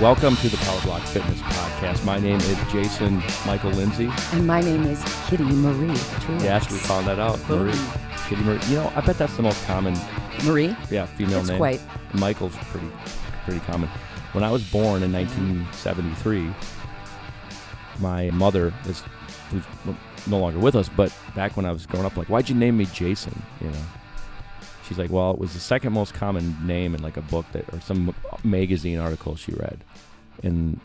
Welcome to the Power Block Fitness Podcast. My name is Jason Michael Lindsay. And my name is Kitty Marie. Truex. Yes, we found that out. Boom. Marie, Kitty Marie. You know, I bet that's the most common, Marie? yeah, female It's name. quite. Michael's pretty, pretty common. When I was born in 1973, my mother is, who's no longer with us, but back when I was growing up, like, why'd you name me Jason? You know. She's like, well, it was the second most common name in like a book that or some magazine article she read, and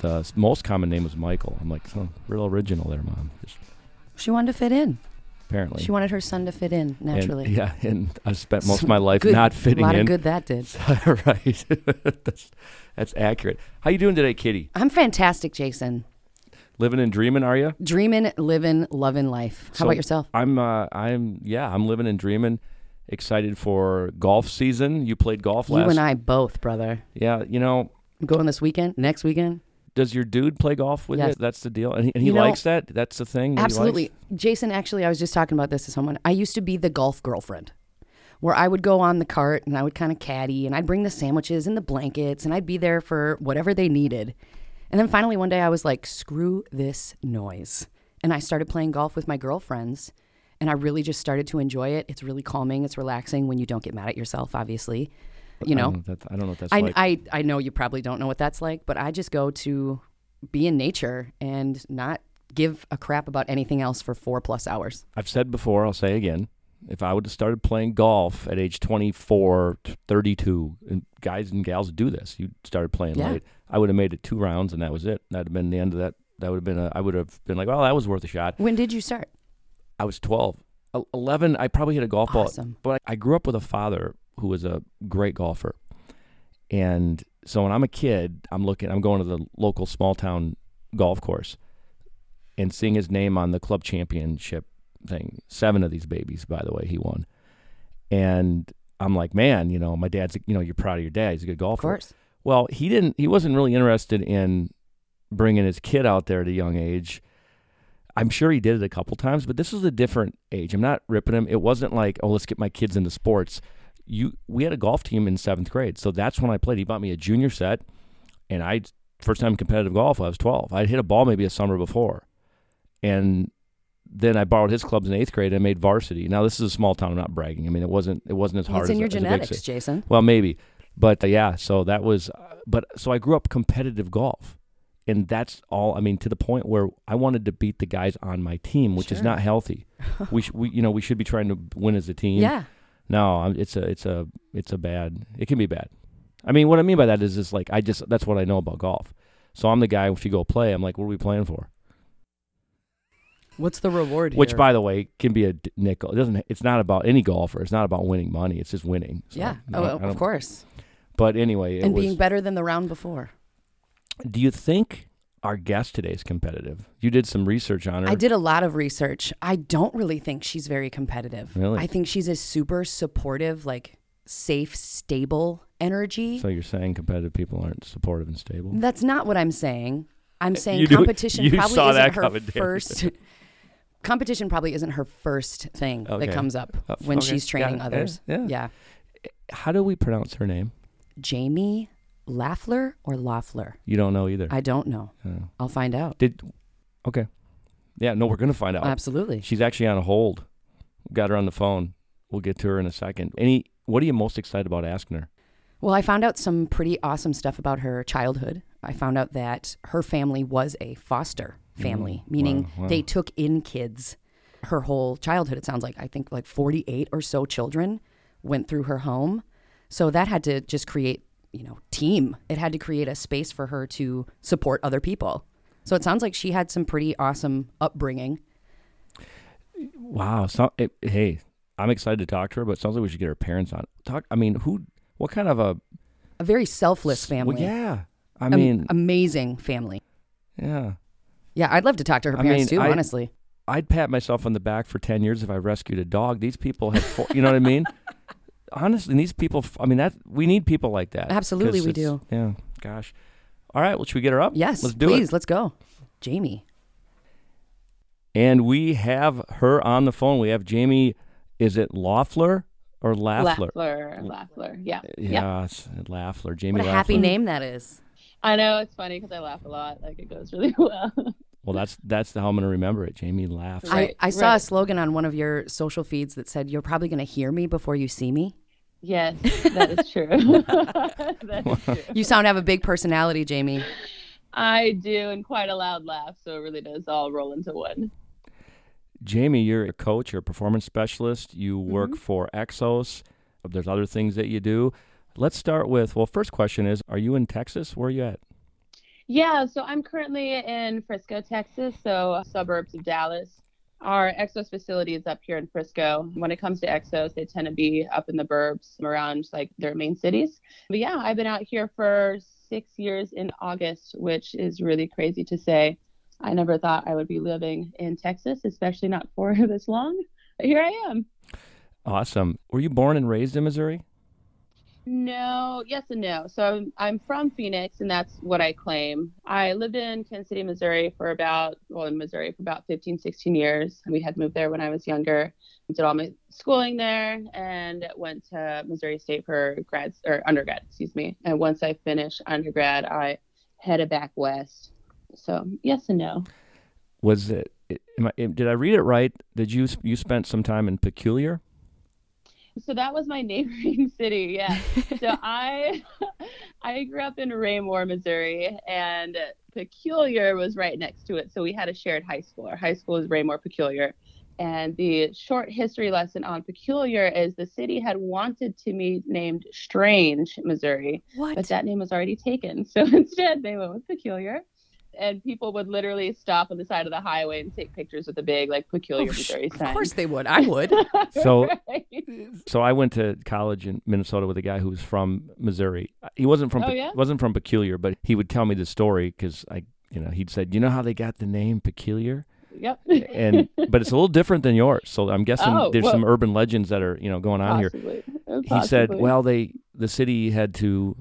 the most common name was Michael. I'm like, oh, real original there, mom. Just She wanted to fit in. apparently. She wanted her son to fit in And- naturally. yeah, and I spent most of my life Good- not fitting in. A lot in. of good that did. right. that's, that's accurate. How you doing today, Kitty? I'm fantastic, Jason. Living and dreaming, are you? Dreaming, living, loving life. How So- about yourself? I'm. Uh, I'm. Yeah, I'm living and dreaming. Excited for golf season. You played golf You last. and I both, brother. Yeah. You know, I'm going this weekend, next weekend. does your dude play golf with Yes. you? That's the deal, and he, and he You know- likes that. That's the thing. Absolutely. Jason, actually, I was just talking about this to someone. I used to be the golf girlfriend where I would go on the cart and I would kind of caddy and I'd bring the sandwiches and the blankets and I'd be there for whatever they needed. And then finally, one day, I was like, screw this noise. And I started playing golf with my girlfriends. And I really just started to enjoy it. It's really calming. It's relaxing when you don't get mad at yourself, obviously. You know, don't know, that, I don't know what that's I, like. I, I know you probably don't know what that's like, but I just go to be in nature and not give a crap about anything else for four plus hours. I've said before. I'll say again. If I would have started playing golf at age 24, 32, and guys and gals do this. You started playing Yeah. late. I would have made it two rounds, and that was it. That'd have been the end of that. That would have been. A, I would have been like, well, that was worth a shot. When did you start? I was 12. 11, I probably hit a golf ball. But I grew up with a father who was a great golfer. And so when I'm a kid, I'm looking, I'm going to the local small town golf course and seeing his name on the club championship thing. Seven of these babies, by the way, he won. And I'm like, man, you know, my dad's, you know, you're proud of your dad. He's a good Of golfer. course. Well, he didn't. He wasn't really interested in bringing his kid out there at a young age. I'm sure he did it a couple times, but this was a different age. I'm not ripping him. It wasn't like, oh, let's get my kids into sports. You, we had a golf team in seventh grade, so that's when I played. He bought me a junior set, and I first time competitive golf. I was 12. I'd hit a ball maybe a summer before, and then I borrowed his clubs in eighth grade. and made varsity. Now this is a small town. I'm not bragging. I mean, it wasn't. It wasn't as hard. It's in as, your as a big genetics. Jason. Well, maybe, but uh, yeah. So that was, uh, but so I grew up competitive golf, and that's all. I mean, to the point where I wanted to beat the guys on my team, which is not healthy. we, sh- we, you know, we should be trying to win as a team. Yeah. No, it's a, it's a, it's a bad. It can be bad. I mean, what I mean by that is, just like I just that's what I know about golf. So I'm the guy. If you go play, I'm like, what are we playing for? What's the reward Which, by the way, can be a nickel. It doesn't. It's not about any golfer. It's not about winning money. It's just winning. So, yeah. Oh, of course. But anyway, it And was, being better than the round before. Do you think our guest today is competitive? You did some research on her. I did a lot of research. I don't really think she's very competitive. Really? I think she's a super supportive, like safe, stable energy. So you're saying competitive people aren't supportive and stable? That's not what I'm saying. I'm saying You do- competition you probably isn't her coming, didn't you? first. competition probably isn't her first thing Okay. that comes up Uh, when okay. she's training others. Yeah. yeah. How do we pronounce her name? Jamie Laffler or Loeffler? You don't know either. I don't know. Oh. I'll find out. Did okay? Yeah, no, we're gonna find out. Absolutely. She's actually on hold. Got her on the phone. We'll get to her in a second. Any? What are you most excited about asking her? Well, I found out some pretty awesome stuff about her childhood. I found out that her family was a foster family, Mm, meaning wow, wow. they took in kids her whole childhood. It sounds like I think like 48 or so children went through her home. So that had to just create, you know, team. It had to create a space for her to support other people. So it sounds like she had some pretty awesome upbringing. Wow. So, it, hey, I'm excited to talk to her, but it sounds like we should get her parents on. Talk. I mean, who? What kind of a? A very selfless family. Well, yeah. I Am- mean, amazing family. yeah. Yeah, I'd love to talk to her I parents mean, too, I- honestly. I'd pat myself on the back for 10 years if I rescued a dog. These people have, four, you know what I mean? Honestly, these people, I mean, that we need people like that. Absolutely, we do. Yeah, gosh. All right, well, should we get her up? Yes, Let's do please, it. let's go. Jamie. And we have her on the phone. We have Jamie, is it Loeffler or Laffler? Laffler, Laffler, yeah. Yeah, it's Laffler. Jamie What a happy name that is. I know it's funny because I laugh a lot. Like it goes really well. Well, that's that's how I'm going to remember it. Jamie laughs. Right. I, I saw a slogan on one of your social feeds that said, You're probably going to hear me before you see me. Yes, that is true. that is true. You sound to have a big personality, Jamie. I do, and quite a loud laugh, so it really does all roll into one. Jamie, you're a coach, you're a performance specialist. You work Mm-hmm. for Exos. There's other things that you do. Let's start with well, first question is Are you in Texas? Where are you at? Yeah, so I'm currently in Frisco, Texas, so suburbs of Dallas. Our Exos facility is up here in Frisco. When it comes to Exos, they tend to be up in the burbs around like their main cities. But yeah, I've been out here for six years in August, which is really crazy to say. I never thought I would be living in Texas, especially not for this long. But here I am. Awesome. Were you born and raised in Missouri? No, yes and no. So I'm, I'm from Phoenix, and that's what I claim. I lived in Kansas City, Missouri for about, well, in Missouri for about 15, 16 years. We had moved there when I was younger. Did all my schooling there and went to Missouri State for grad or undergrad, excuse me. And once I finished undergrad, I headed back west. So yes and no. Was it? I, did I read it right? Did you you spent some time in Peculiar? So that was my neighboring city. Yeah. so I I grew up in Raymore, Missouri, and Peculiar was right next to it. So we had a shared high school. Our high school is Raymore Peculiar. And the short history lesson on Peculiar is the city had wanted to be named Strange, Missouri, What? but that name was already taken. So instead, they went with Peculiar. And people would literally stop on the side of the highway and take pictures with the big, like, Peculiar Oh, sh- Missouri of course they would. I would. So- Right. So I went to college in Minnesota with a guy who was from Missouri. He wasn't from Oh, yeah? wasn't from Peculiar, but he would tell me the story because I, you know, he'd said, "You know how they got the name Peculiar?" Yep. And but it's a little different than yours. So I'm guessing Oh, there's well- some urban legends that are you know going on here. Possibly. He said, "Well, they the city had to."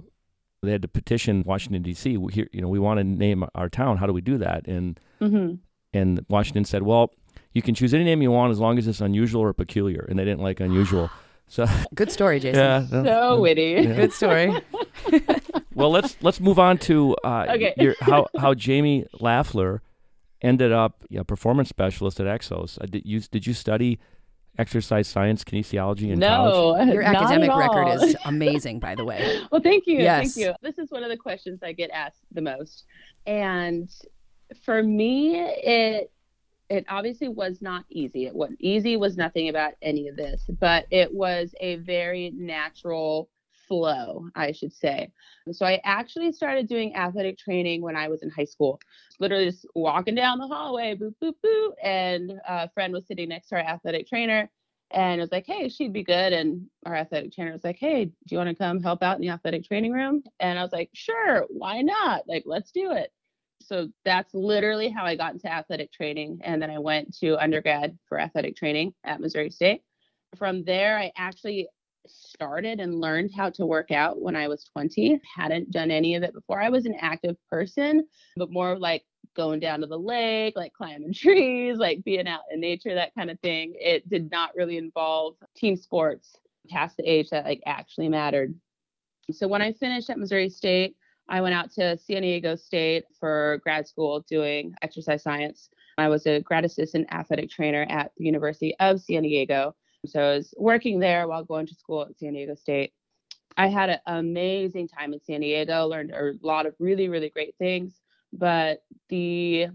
They had to petition Washington D.C. We here, you know, we want to name our town. How do we do that? And Mhm. and Washington said, "Well, you can choose any name you want as long as it's unusual or peculiar." And they didn't like unusual. So Good story, Jason. yeah, so witty. yeah. Good story. Well, let's let's move on to uh, Okay. your, how how Jamie Laffler ended up a performance specialist at Exos. Uh, did you did you study exercise science, kinesiology in college? no, Your not at academic record is amazing, by the way. well, thank you. Yes. Thank you. This is one of the questions I get asked the most. And for me, it it obviously was not easy. It wasn't easy was nothing about any of this, but it was a very natural flow, I should say. So I actually started doing athletic training when I was in high school. Literally just walking down the hallway, boop, boop, boop, and a friend was sitting next to our athletic trainer and it was like, hey, she'd be good. And our athletic trainer was like, hey, do you want to come help out in the athletic training room? And I was like, sure, why not? Like, let's do it. So that's literally how I got into athletic training. And then I went to undergrad for athletic training at Missouri State. From there, I actually started and learned how to work out when I was 20. Hadn't done any of it before. I was an active person, but more like going down to the lake, like climbing trees, like being out in nature, that kind of thing. It did not really involve team sports past the age that like actually mattered. So when I finished at Missouri State, I went out to San Diego State for grad school doing exercise science. I was a grad assistant athletic trainer at the University of San Diego. So I was working there while going to school at San Diego State. I had an amazing time in San Diego, learned a lot of really, really great things. But the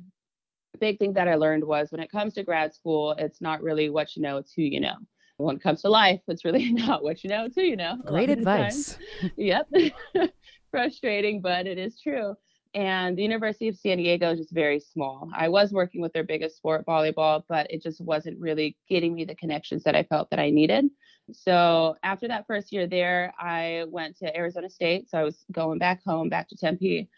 big thing that I learned was when it comes to grad school, it's not really what you know, it's who you know. When it comes to life, it's really not what you know, it's who you know. Great of the times. advice. Yep. Frustrating, but it is true. And the University of San Diego is just very small. I was working with their biggest sport, volleyball, but it just wasn't really getting me the connections that I felt that I needed. So after that first year there, I went to Arizona State. So I was going back home, back to Tempe.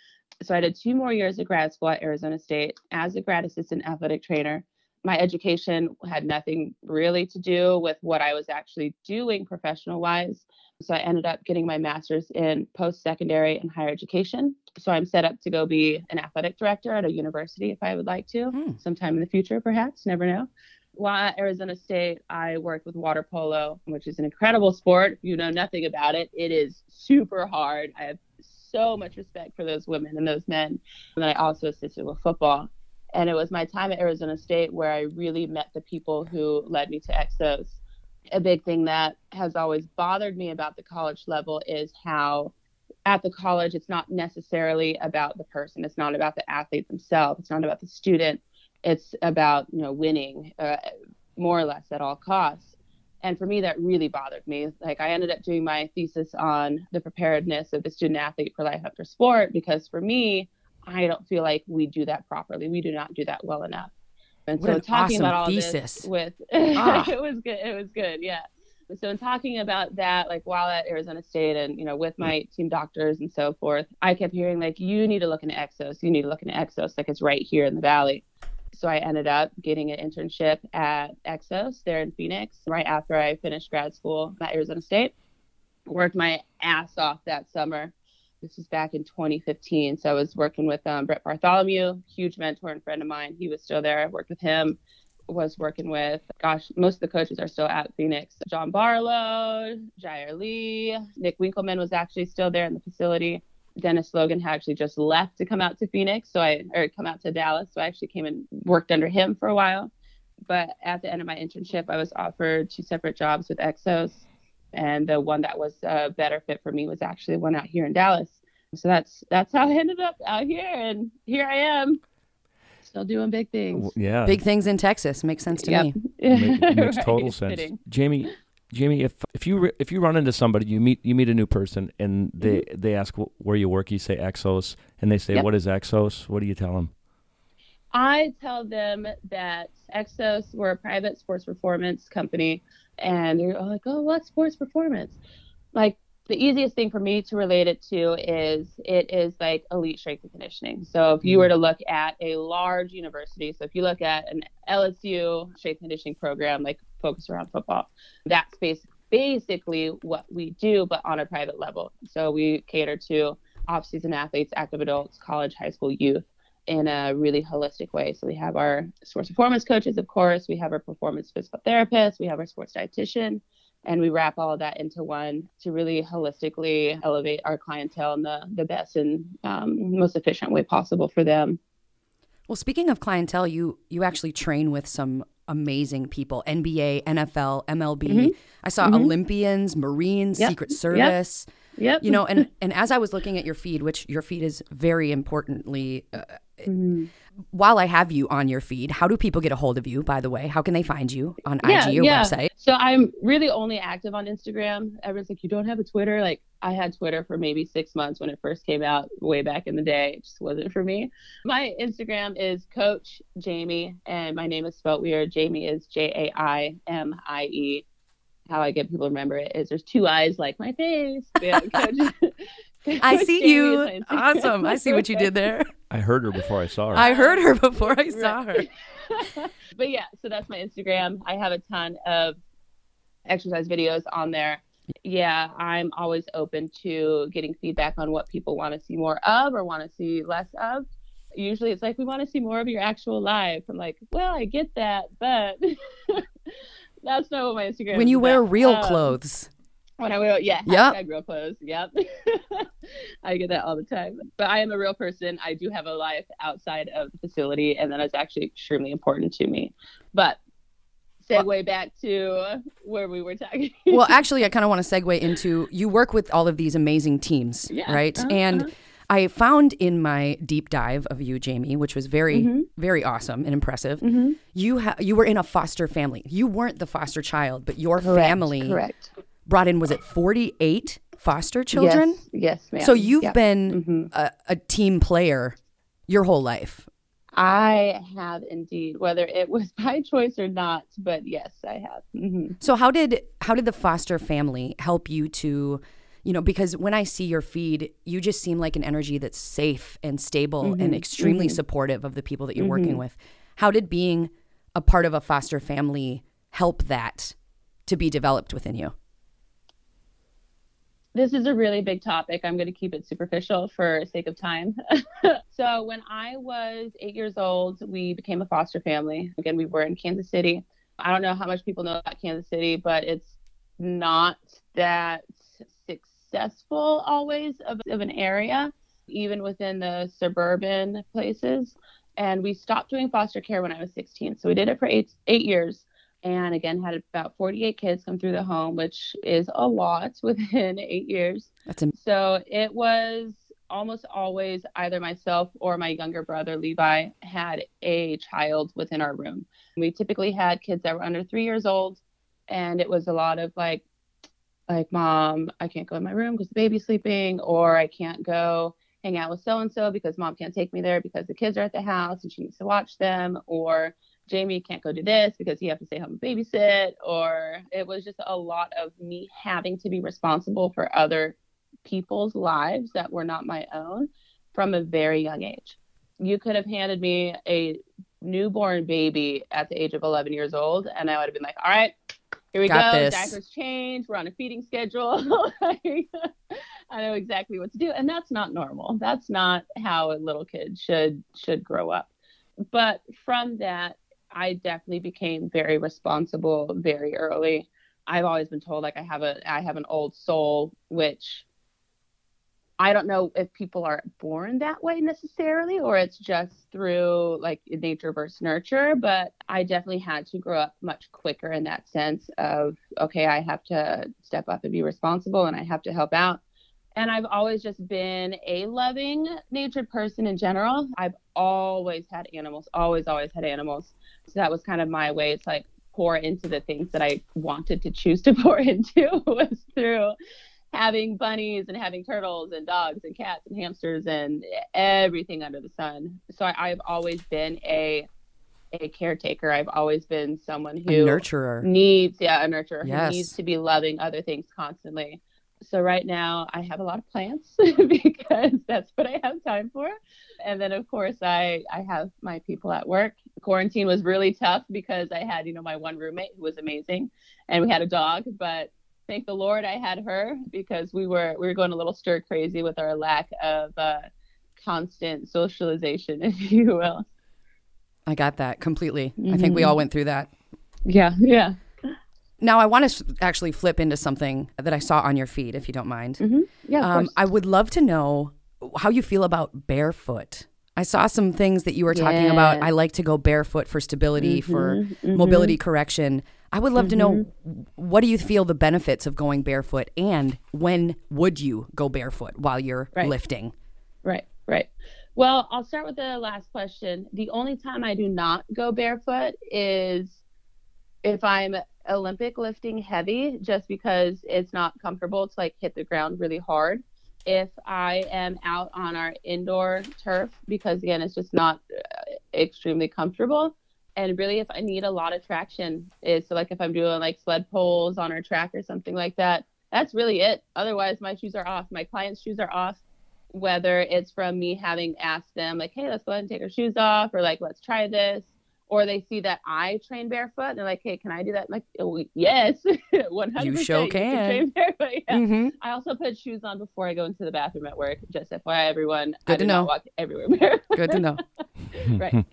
So I did two more years of grad school at Arizona State as a grad assistant athletic trainer. My education had nothing really to do with what I was actually doing professional wise. So I ended up getting my master's in post secondary and higher education. So I'm set up to go be an athletic director at a university if I would like to, Hmm. sometime in the future, perhaps, never know. While at Arizona State, I worked with water polo, which is an incredible sport. If you know nothing about it, it is super hard. I have so much respect for those women and those men. And I also assisted with football. And it was my time at Arizona State where I really met the people who led me to Exos. A big thing that has always bothered me about the college level is how at the college it's not necessarily about the person. It's not about the athlete themselves. It's not about the student. It's about you know winning uh, more or less at all costs. And for me that really bothered me. Like i ended up doing my thesis on the preparedness of the student athlete for life after sport because for me i don't feel like we do that properly. We do not do that well enough. And What so an talking awesome about all thesis. this with Ah. it was good it was good yeah. So in talking about that like while at arizona state and you know with my team doctors and so forth i kept hearing like you need to look into exos. You need to look into exos. Like it's right here in the valley. So i ended up getting an internship at exos there in phoenix right after i finished grad school at arizona state. Worked my ass off that summer this was back in 2015 so i was working with um, brett bartholomew huge mentor and friend of mine he was still there i worked with him was working with, gosh, most of the coaches are still at Phoenix. John Barlow, Jair Lee, Nick Winkelman was actually still there in the facility. Dennis Logan had actually just left to come out to Phoenix, so I or come out to Dallas. So I actually came and worked under him for a while. But at the end of my internship, I was offered two separate jobs with Exos, and the one that was a better fit for me was actually one out here in Dallas. So that's that's how I ended up out here, and here I am, still doing big things. W- Yeah. Big things in Texas makes sense to Yep. me. Ma- makes Right, total sense. fitting. Jamie, Jamie, if if you re- if you run into somebody, you meet you meet a new person, and they they ask wh- where you work, you say Exos, and they say, Mm-hmm. Yep. "What is Exos?" What do you tell them? I tell them that Exos, we're a private sports performance company, and they're like, "Oh, what sports performance?" Like the easiest thing for me to relate it to is it is like elite strength and conditioning. So if you hmm. were to look at a large university, so if you look at an LSU strength and conditioning program, like focused around football, that's bas- basically what we do, but on a private level. So we cater to off-season athletes, active adults, college, high school youth in a really holistic way. So we have our sports performance coaches, of course, we have our performance physical therapist, we have our sports dietitian, and we wrap all of that into one to really holistically elevate our clientele in the, the best and um, most efficient way possible for them. Well, speaking of clientele, you you actually train with some amazing people: NBA, NFL, MLB. I saw Olympians, Marines, Yep. Secret Service. Yep. You know, and and as I was looking at your feed, which your feed is very importantly. Uh, Mm-hmm. While I have you on your feed, how do people get a hold of you? By the way, how can they find you on IG or website? So I'm really only active on Instagram. Everyone's like, you don't have a Twitter? Like I had Twitter for maybe six months when it first came out way back in the day. It just wasn't for me. My Instagram is Coach Jamie, and my name is spelled weird. Jamie is J A I M I E. How I get people to remember it is there's two eyes like my face. Yeah, Coach- I Coach see Jamie you. is my Instagram. Awesome. I see what you did there. I heard her before I saw her. I heard her before I saw her. but yeah, so that's my Instagram. I have a ton of exercise videos on there. Yeah, I'm always open to getting feedback on what people want to see more of or want to see less of. Usually it's like, we want to see more of your actual life. I'm like, well, I get that, but that's not what my Instagram When is you wear about. real Um, clothes. When I wear, yeah, hashtag real clothes. Yep. I get that all the time. But I am a real person. I do have a life outside of the facility, and that is actually extremely important to me. But segue back to where we were talking. well, actually, I kind of want to segue into you work with all of these amazing teams, Yeah, right? uh-huh, and. I found in my deep dive of you, Jamie, which was very, Mm-hmm. very awesome and impressive. You ha- you were in a foster family. You weren't the foster child, but your family Correct. Brought in was it forty eight foster children? Yes, yes, ma'am. So you've Yeah. been Mhm. a, a team player your whole life. I have indeed, whether it was by choice or not, but yes, I have. hmm So how did how did the foster family help you to, you know, because when I see your feed, you just seem like an energy that's safe and stable Mm-hmm. and extremely supportive of the people that you're working with. How did being a part of a foster family help that to be developed within you? This is a really big topic. I'm going to keep it superficial for sake of time. so, when I was eight years old, we became a foster family. Again, we were in Kansas City. I don't know how much people know about Kansas City, but it's not that successful always of, of an area, even within the suburban places. And we stopped doing foster care when I was 16. So we did it for eight, eight years. And again, had about 48 kids come through the home, which is a lot within eight years. That's so it was almost always either myself or my younger brother Levi had a child within our room. We typically had kids that were under three years old, and it was a lot of like, like mom, I can't go in my room because the baby's sleeping, or I can't go hang out with so and so because mom can't take me there because the kids are at the house and she needs to watch them, or Jamie can't go do this because you have to stay home and babysit, or it was just a lot of me having to be responsible for other people's lives that were not my own from a very young age. You could have handed me a newborn baby at the age of 11 years old, and I would have been like, all right, here we Got go. this. Diapers change. We're on a feeding schedule. I know exactly what to do, and that's not normal. That's not how a little kid should should grow up. But from that, I definitely became very responsible very early. I've always been told like I have a I have an old soul, which I don't know if people are born that way necessarily or it's just through like nature versus nurture, but I definitely had to grow up much quicker in that sense of okay, I have to step up and be responsible and I have to help out. And I've always just been a loving natured person in general. I've always had animals, always, always had animals. So that was kind of my way. It's like pour into the things that I wanted to choose to pour into was through having bunnies and having turtles and dogs and cats and hamsters and everything under the sun. So I, I've always been a a caretaker. I've always been someone a who nurturer. needs yeah a nurturer Yes. who needs to be loving other things constantly so right now i have a lot of plants because that's what i have time for. And then of course i i have my people at work. Quarantine was really tough because i had you know my one roommate who was amazing and we had a dog but thank the lord i had her because we were we were going a little stir crazy with our lack of uh constant socialization if you will. I got that completely. I think we all went through that. yeah yeah Now, I want to actually flip into something that I saw on your feed, if you don't mind. Mm-hmm. yeah of Um. I would love to know how you feel about barefoot. I saw some things that you were talking about. I like to go barefoot for stability, mm-hmm, for mm-hmm. mobility correction. I would love to know what do you feel the benefits of going barefoot and when would you go barefoot while you're Right. lifting? Right, right. Well, I'll start with the last question. The only time I do not go barefoot is if I'm Olympic lifting heavy, just because it's not comfortable to like hit the ground really hard. If I am out on our indoor turf, because again, it's just not uh, extremely comfortable. And really, if I need a lot of traction, is so like if I'm doing like sled poles on our track or something like that, that's really it. Otherwise, my shoes are off. My clients' shoes are off whether it's from me having asked them like hey let's go ahead and take our shoes off or like let's try this or they see that i train barefoot and they're like hey can i do that I'm like oh, yes 100% You sure can. train barefoot. Yeah. Mm-hmm. i also put shoes on before i go into the bathroom at work just fyi everyone Good I to know. walk everywhere barefoot. Good to know. right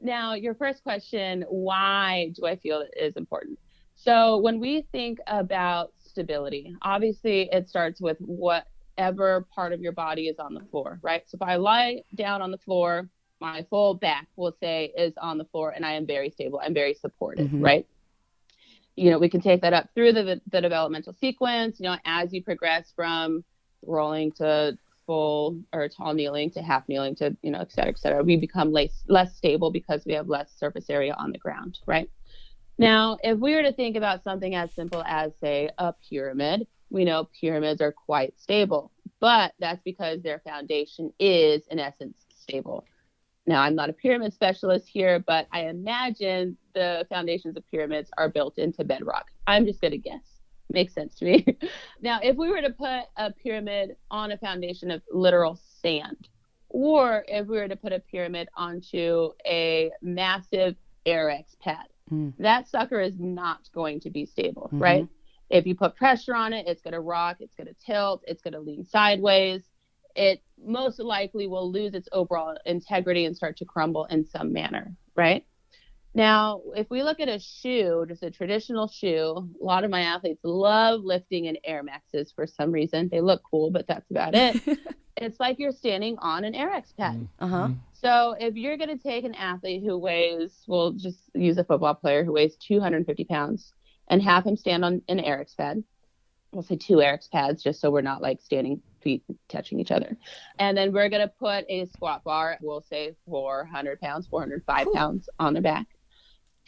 now your first question why do i feel it is important so when we think about stability obviously it starts with whatever part of your body is on the floor right so if i lie down on the floor my full back we'll say is on the floor and i am very stable i'm very supported Mhm. right? You know we can take that up through the, the developmental sequence you know as you progress from rolling to full or tall kneeling to half kneeling to you know et cetera et cetera we become less less stable because we have less surface area on the ground right? Now if we were to think about something as simple as say a pyramid we know pyramids are quite stable but that's because their foundation is in essence stable now i'm not a pyramid specialist here but i imagine the foundations of pyramids are built into bedrock. I'm just going to guess. Makes sense to me. Now if we were to put a pyramid on a foundation of literal sand or if we were to put a pyramid onto a massive Airex pad Hmm. that sucker is not going to be stable Mhm. right? If you put pressure on it it's going to rock it's going to tilt it's going to lean sideways it most likely will lose its overall integrity and start to crumble in some manner right Now, if we look at a shoe, just a traditional shoe, a lot of my athletes love lifting in Air Maxes for some reason. They look cool, but that's about it. it's like you're standing on an Airex pad. Uh huh. So if you're going to take an athlete who weighs, we'll just use a football player who weighs 250 pounds and have him stand on an Airex pad. We'll say two Airex pads just so we're not like standing feet touching each other. And then we're going to put a squat bar, we'll say 400 pounds, 405 pounds on their back.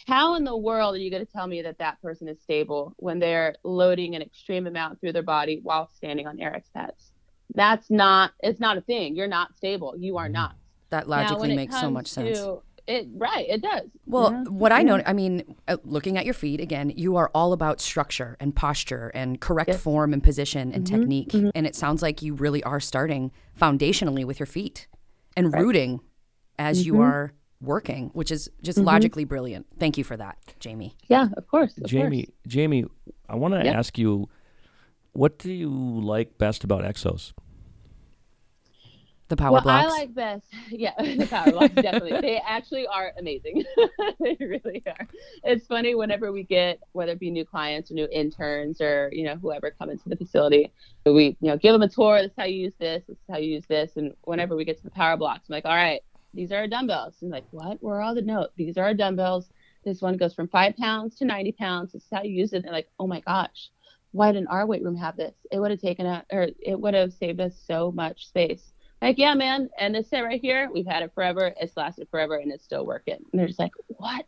How in the world are you going to tell me that that person is stable when they're loading an extreme amount through their body while standing on Airex pads? That's not, it's not a thing. You're not stable. You are mm-hmm. not. That logically makes so much sense. To- It right, it does. Well, Yeah. what I know, I mean, uh, looking at your feet again, you are all about structure and posture and correct Yes. form and position and Mm-hmm, technique. And it sounds like you really are starting foundationally with your feet and rooting as Mm-hmm. you are working, which is just logically brilliant. Thank you for that, Jamie. Yeah, of course. Of Jamie, course. Jamie, I want to Yep. ask you, what do you like best about Exos? The power Well, blocks. I like best. Yeah, the power blocks definitely. They actually are amazing. they really are. It's funny whenever we get whether it be new clients or new interns or you know whoever come into the facility, we you know give them a tour. This is how you use this. This is how you use this. And whenever we get to the power blocks, I'm like, all right, these are our dumbbells. And like, what? Where are all the notes? These are our dumbbells. This one goes from five pounds to 90 pounds. This is how you use it. And they're like, oh my gosh, why didn't our weight room have this? It would have taken a, or it would have saved us so much space. Like, yeah, man. And this set right here, we've had it forever. It's lasted forever and it's still working. And they're just like, what?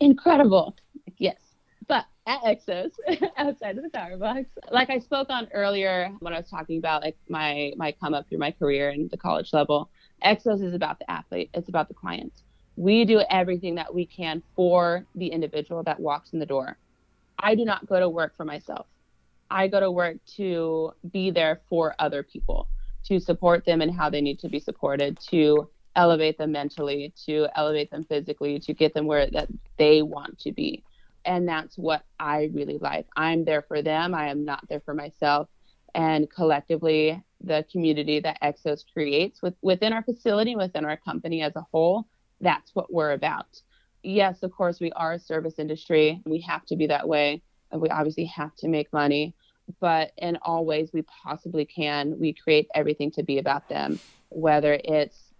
Incredible. Like, yes. But at Exos, outside of the power blocks, like I spoke on earlier when I was talking about like my my come up through my career and the college level, Exos is about the athlete. It's about the client. We do everything that we can for the individual that walks in the door. I do not go to work for myself. I go to work to be there for other people, to support them and how they need to be supported, to elevate them mentally, to elevate them physically, to get them where that they want to be. And that's what I really like. I'm there for them. I am not there for myself. And collectively, the community that Exos creates with, within our facility, within our company as a whole, that's what we're about. Yes, of course, we are a service industry. We have to be that way. And we obviously have to make money. But in all ways we possibly can, we create everything to be about them, whether it's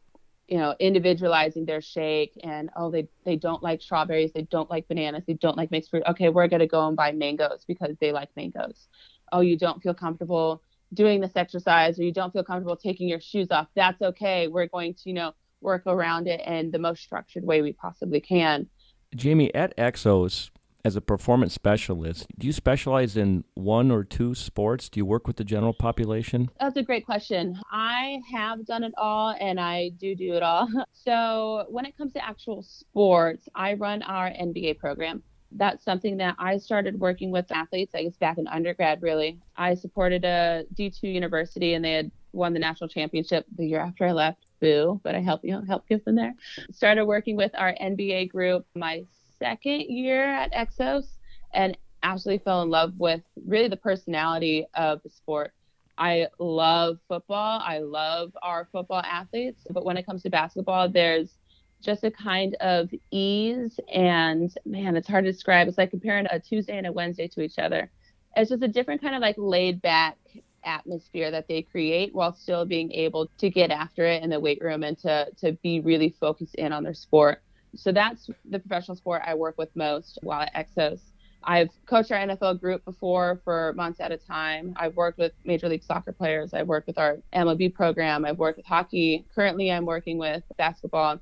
you know individualizing their shake and oh they they don't like strawberries they don't like bananas they don't like mixed fruit. Okay we're going to go and buy mangoes because they like mangoes. Oh you don't feel comfortable doing this exercise or you don't feel comfortable taking your shoes off. That's okay. We're going to you know work around it in the most structured way we possibly can. Jamie, at Exos, as a performance specialist, do you specialize in one or two sports? Do you work with the general population? That's a great question. I have done it all and I do do it all. So, when it comes to actual sports, I run our NBA program. That's something that I started working with athletes, I guess back in undergrad, really. I supported a D2 university and they had won the national championship the year after I left. Boo, but I helped you know, help get them there. Started working with our NBA group my second year at Exos and absolutely fell in love with really the personality of the sport. I love football. I love our football athletes. But when it comes to basketball, there's just a kind of ease and man, it's hard to describe. It's like comparing a Tuesday and a Wednesday to each other. It's just a different kind of like laid back atmosphere that they create while still being able to get after it in the weight room and to to be really focused in on their sport. So that's the professional sport I work with most while at Exos. I've coached our NFL group before for months at a time. I've worked with Major League Soccer players. I've worked with our MLB program. I've worked with hockey. Currently, I'm working with basketball,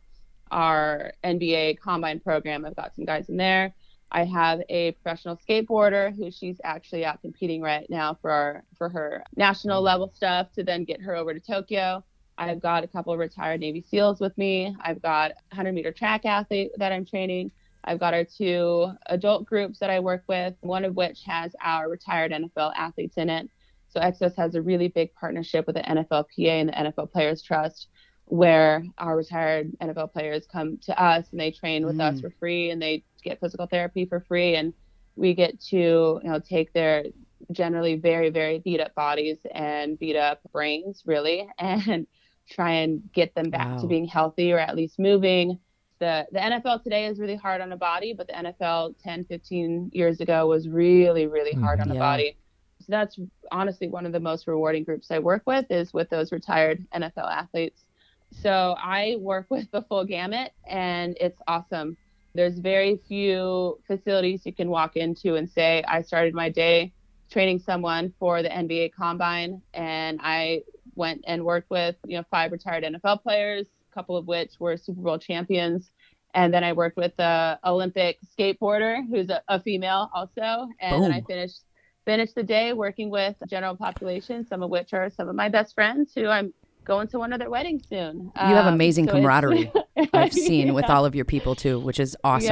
our NBA combine program. I've got some guys in there. I have a professional skateboarder who she's actually out competing right now for our for her national level stuff to then get her over to Tokyo. I've got a couple of retired Navy SEALs with me. I've got a 100 meter track athlete that I'm training. I've got our two adult groups that I work with, one of which has our retired NFL athletes in it. So Exos has a really big partnership with the NFLPA and the NFL Players Trust, where our retired NFL players come to us and they train with us Mm. for free and they get physical therapy for free, and we get to you know take their generally very very beat up bodies and beat up brains really and try and get them back to being healthy or at least moving the the NFL today is really hard on the body, but the NFL 10, 15 years ago was really, really mm, hard on the Yeah. body. So that's honestly one of the most rewarding groups I work with is with those retired NFL athletes. So I work with the full gamut and it's awesome. There's very few facilities you can walk into and say, I started my day training someone for the NBA combine and I went and worked with, you know, five retired NFL players, a couple of which were Super Bowl champions. And then I worked with a Olympic skateboarder who's a, a female also. And then I finished finished the day working with general population, some of which are some of my best friends who I'm going to one of their weddings soon. You have Um, amazing so camaraderie. I've seen with all of your people too, which is awesome.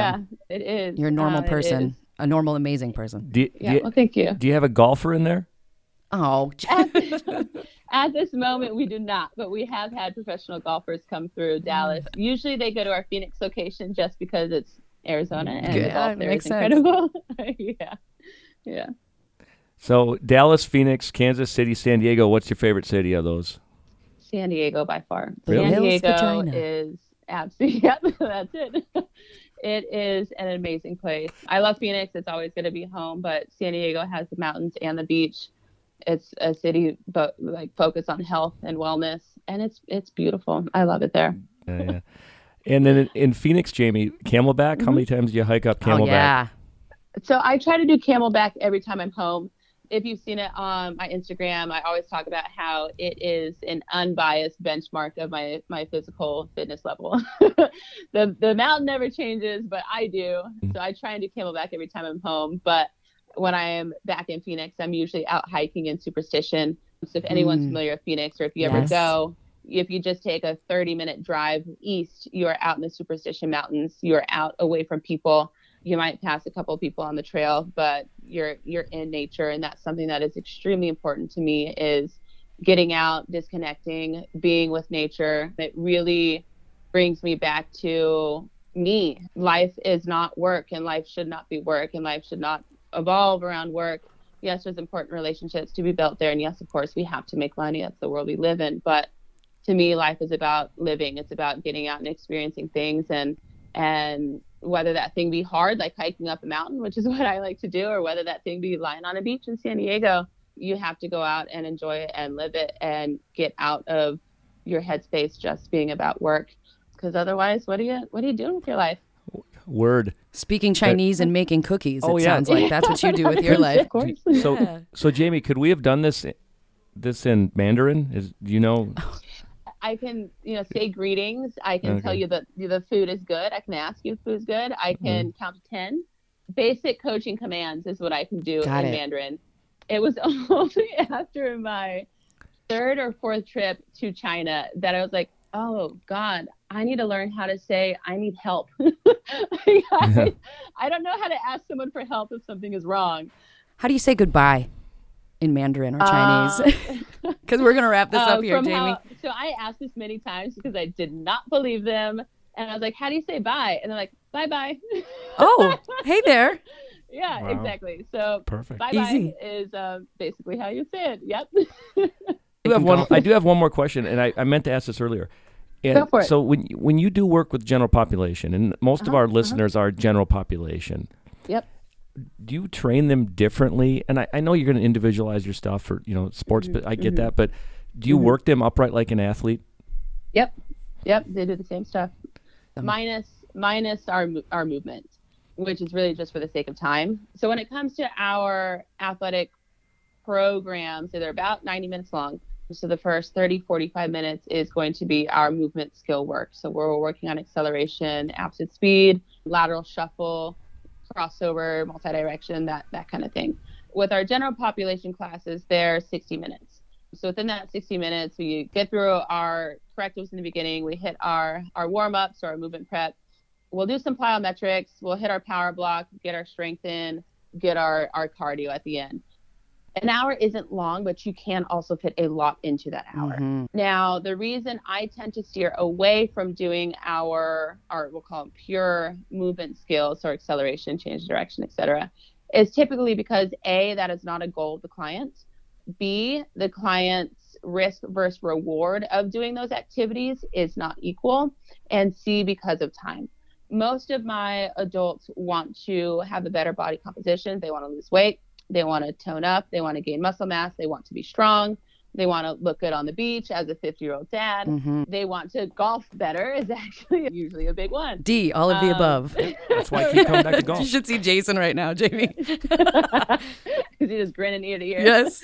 Yeah, it is. You're a normal Um, person, a normal, amazing person. Do you, do, Yeah, you, well, thank you. do you have a golfer in there? Oh, At, at this moment, we do not, but we have had professional golfers come through mm. Dallas. Usually, they go to our Phoenix location just because it's Arizona and Good. the golf That there makes is incredible. yeah, yeah. So Dallas, Phoenix, Kansas City, San Diego. What's your favorite city of those? San Diego by far. Really? San Diego is absolutely yep, that's it. It is an amazing place. I love Phoenix. It's always going to be home, but San Diego has the mountains and the beach. It's a city, but like focused on health and wellness, and it's it's beautiful. I love it there. Yeah, yeah. And then in, in Phoenix, Jamie, Camelback. How mm-hmm. many times do you hike up oh, camelback oh Camelback? yeah. So I try to do Camelback every time I'm home. If you've seen it on my Instagram, I always talk about how it is an unbiased benchmark of my my physical fitness level. the the mountain never changes, but I do. Mm. So I try and do Camelback every time I'm home. But when I am back in Phoenix, I'm usually out hiking in Superstition. So if anyone's Mm. familiar with Phoenix, or if you Yes. ever go, if you just take a 30 minute drive east, you are out in the Superstition Mountains. You're out away from people you might pass a couple of people on the trail but you're you're in nature and that's something that is extremely important to me is getting out disconnecting being with nature it really brings me back to me life is not work and life should not be work and life should not evolve around work. Yes there's important relationships to be built there. And yes of course we have to make money. That's the world we live in. But to me life is about living. It's about getting out and experiencing things. And and whether that thing be hard like hiking up a mountain which is what i like to do or whether that thing be lying on a beach in san diego you have to go out and enjoy it and live it and get out of your headspace just being about work. Because otherwise what are you what are you doing with your life Word. Speaking Chinese and making cookies. Oh, it yeah. sounds like that's what you do with your life. of course So, Yeah. so Jamie, could we have done this this in Mandarin? Is do you know? I can, you know, say greetings. I can tell you that the food is good. I can ask you if food's good. I can count to 10. Basic coaching commands is what I can do Got in it. Mandarin. It was only after my third or fourth trip to China that I was like, oh, God, I need to learn how to say, I need help. I, I don't know how to ask someone for help if something is wrong. How do you say goodbye in Mandarin or Chinese? Uh, Because we're gonna wrap this Uh, up here, Jamie. how- so I asked this many times because I did not believe them. And I was like, how do you say bye? And they're like, bye bye. oh, hey there. yeah, Wow. exactly. So Perfect. bye Easy. bye is um, basically how you say it. Yep. I do have one. I do have one more question, and I, I meant to ask this earlier. And Go for it. So when when you do work with general population, and most of Uh-huh, our uh-huh. listeners are general population, Yep. do you train them differently? And I, I know you're going to individualize your stuff for you know sports, but I get mhm. that. But do you Mhm. work them upright like an athlete? Yep. Yep. They do the same stuff. Um, minus minus our our movement, which is really just for the sake of time. So when it comes to our athletic programs, they're about 90 minutes long. So the first 30, 45 minutes is going to be our movement skill work. So we're working on acceleration, absolute speed, lateral shuffle, crossover, multi-direction, that that kind of thing. With our general population classes, they're 60 minutes. So within that 60 minutes, we get through our correctives in the beginning. We hit our our warm ups or our movement prep. We'll do some plyometrics. We'll hit our power block, get our strength in, get our our cardio at the end. An hour isn't long, but you can also fit a lot into that hour. Mhm. Now, the reason I tend to steer away from doing our, our we'll call them pure movement skills, or acceleration, change of direction, etc., is typically because A, that is not a goal of the client. B, the client's risk versus reward of doing those activities is not equal. And C, because of time. most of my adults want to have a better body composition. They want to lose weight. They want to tone up. They want to gain muscle mass. They want to be strong. They want to look good on the beach as a 50 year old dad. hmm They want to golf better, is actually usually a big one. D, all of the Um, above. That's why I keep coming back to golf. you should see Jason right now, Jamie. Because he just grinning ear to ear. yes.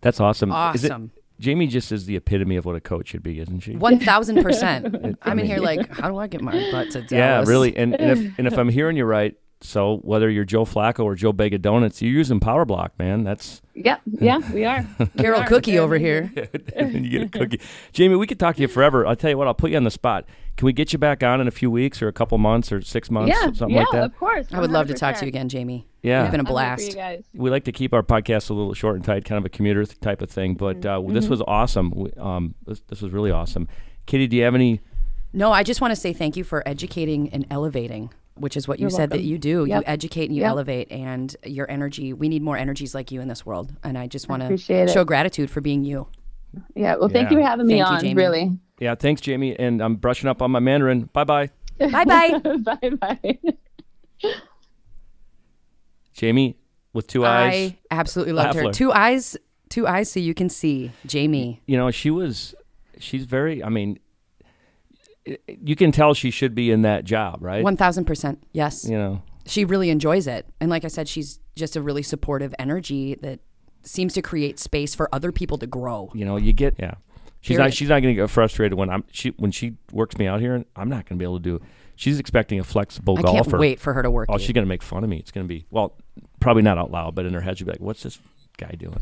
That's awesome. Is it- Awesome. Jamie just is the epitome of what a coach should be, isn't she? One thousand percent. I I'm in mean- here like, how do I get my butt to Dallas? Yeah, really. And, and if and if I'm hearing you right, so whether you're Joe Flacco or Joe Bag of Donuts, you're using Power Block, man. That's Yeah, yeah, we are. Carol We are. Cookie over here. and you get a cookie. Jamie, we could talk to you forever. I'll tell you what, I'll put you on the spot. Can we get you back on in a few weeks or a couple months or six months, Yeah, something yeah, like that? of course. I would love to talk to you again, Jamie. Yeah. It's been a I'm for blast. you guys. we like to keep our podcast a little short and tight, kind of a commuter type of thing. But uh, Mm-hmm. this was awesome. We, um, this, this was really awesome. Kitty, do you have any? No, I just want to say thank you for educating and elevating, which is what you You're said that you do. You educate and you Yep. elevate, and your energy. We need more energies like you in this world, and I just want to appreciate it. show gratitude for being you. Yeah, well, thank Yeah. you for having me Thank you, on. Jamie. Really. Yeah, thanks, Jamie. And I'm brushing up on my Mandarin. Bye bye. Bye bye. bye bye. Jamie with two eyes. I absolutely loved her. Two eyes, two eyes, so you can see Jamie. you know, she was, she's very, I mean, i- you can tell she should be in that job, right? One thousand percent. Yes, you know, she really enjoys it, and like I said, she's just a really supportive energy that seems to create space for other people to grow. you know, you get, yeah. She's not, she's not going to get frustrated when I'm, she, when she works me out here, and I'm not going to be able to do, she's expecting a flexible I golfer. can't wait for her to work. Oh, you. she's going to make fun of me. It's going to be, well, probably not out loud, but in her head, she'll be like, what's this guy doing?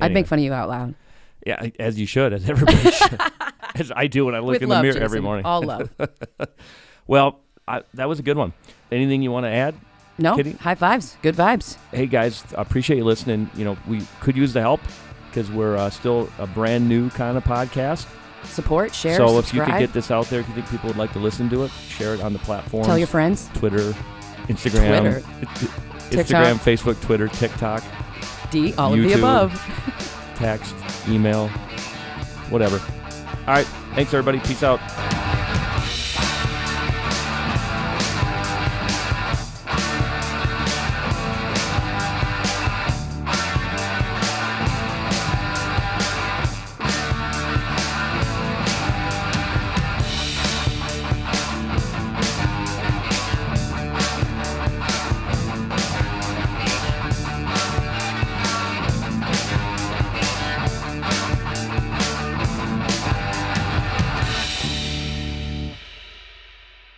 I'd make fun of you out loud. Yeah, as you should, as everybody should. as I do when I look With in the love, mirror every Jason. morning. All love. Well, I, that was a good one. Anything you want to add? No, Kitty? high fives. Good vibes. hey guys, I appreciate you listening. You know, we could use the help because we're uh, still a brand new kind of podcast. Support, share, so subscribe. if you could get this out there, if you think people would like to listen to it, share it on the platform. Tell your friends. Twitter, Instagram, Twitter. Instagram, Facebook, Twitter, TikTok, D, all of the above. text, email, whatever. All right. Thanks, everybody. Peace out.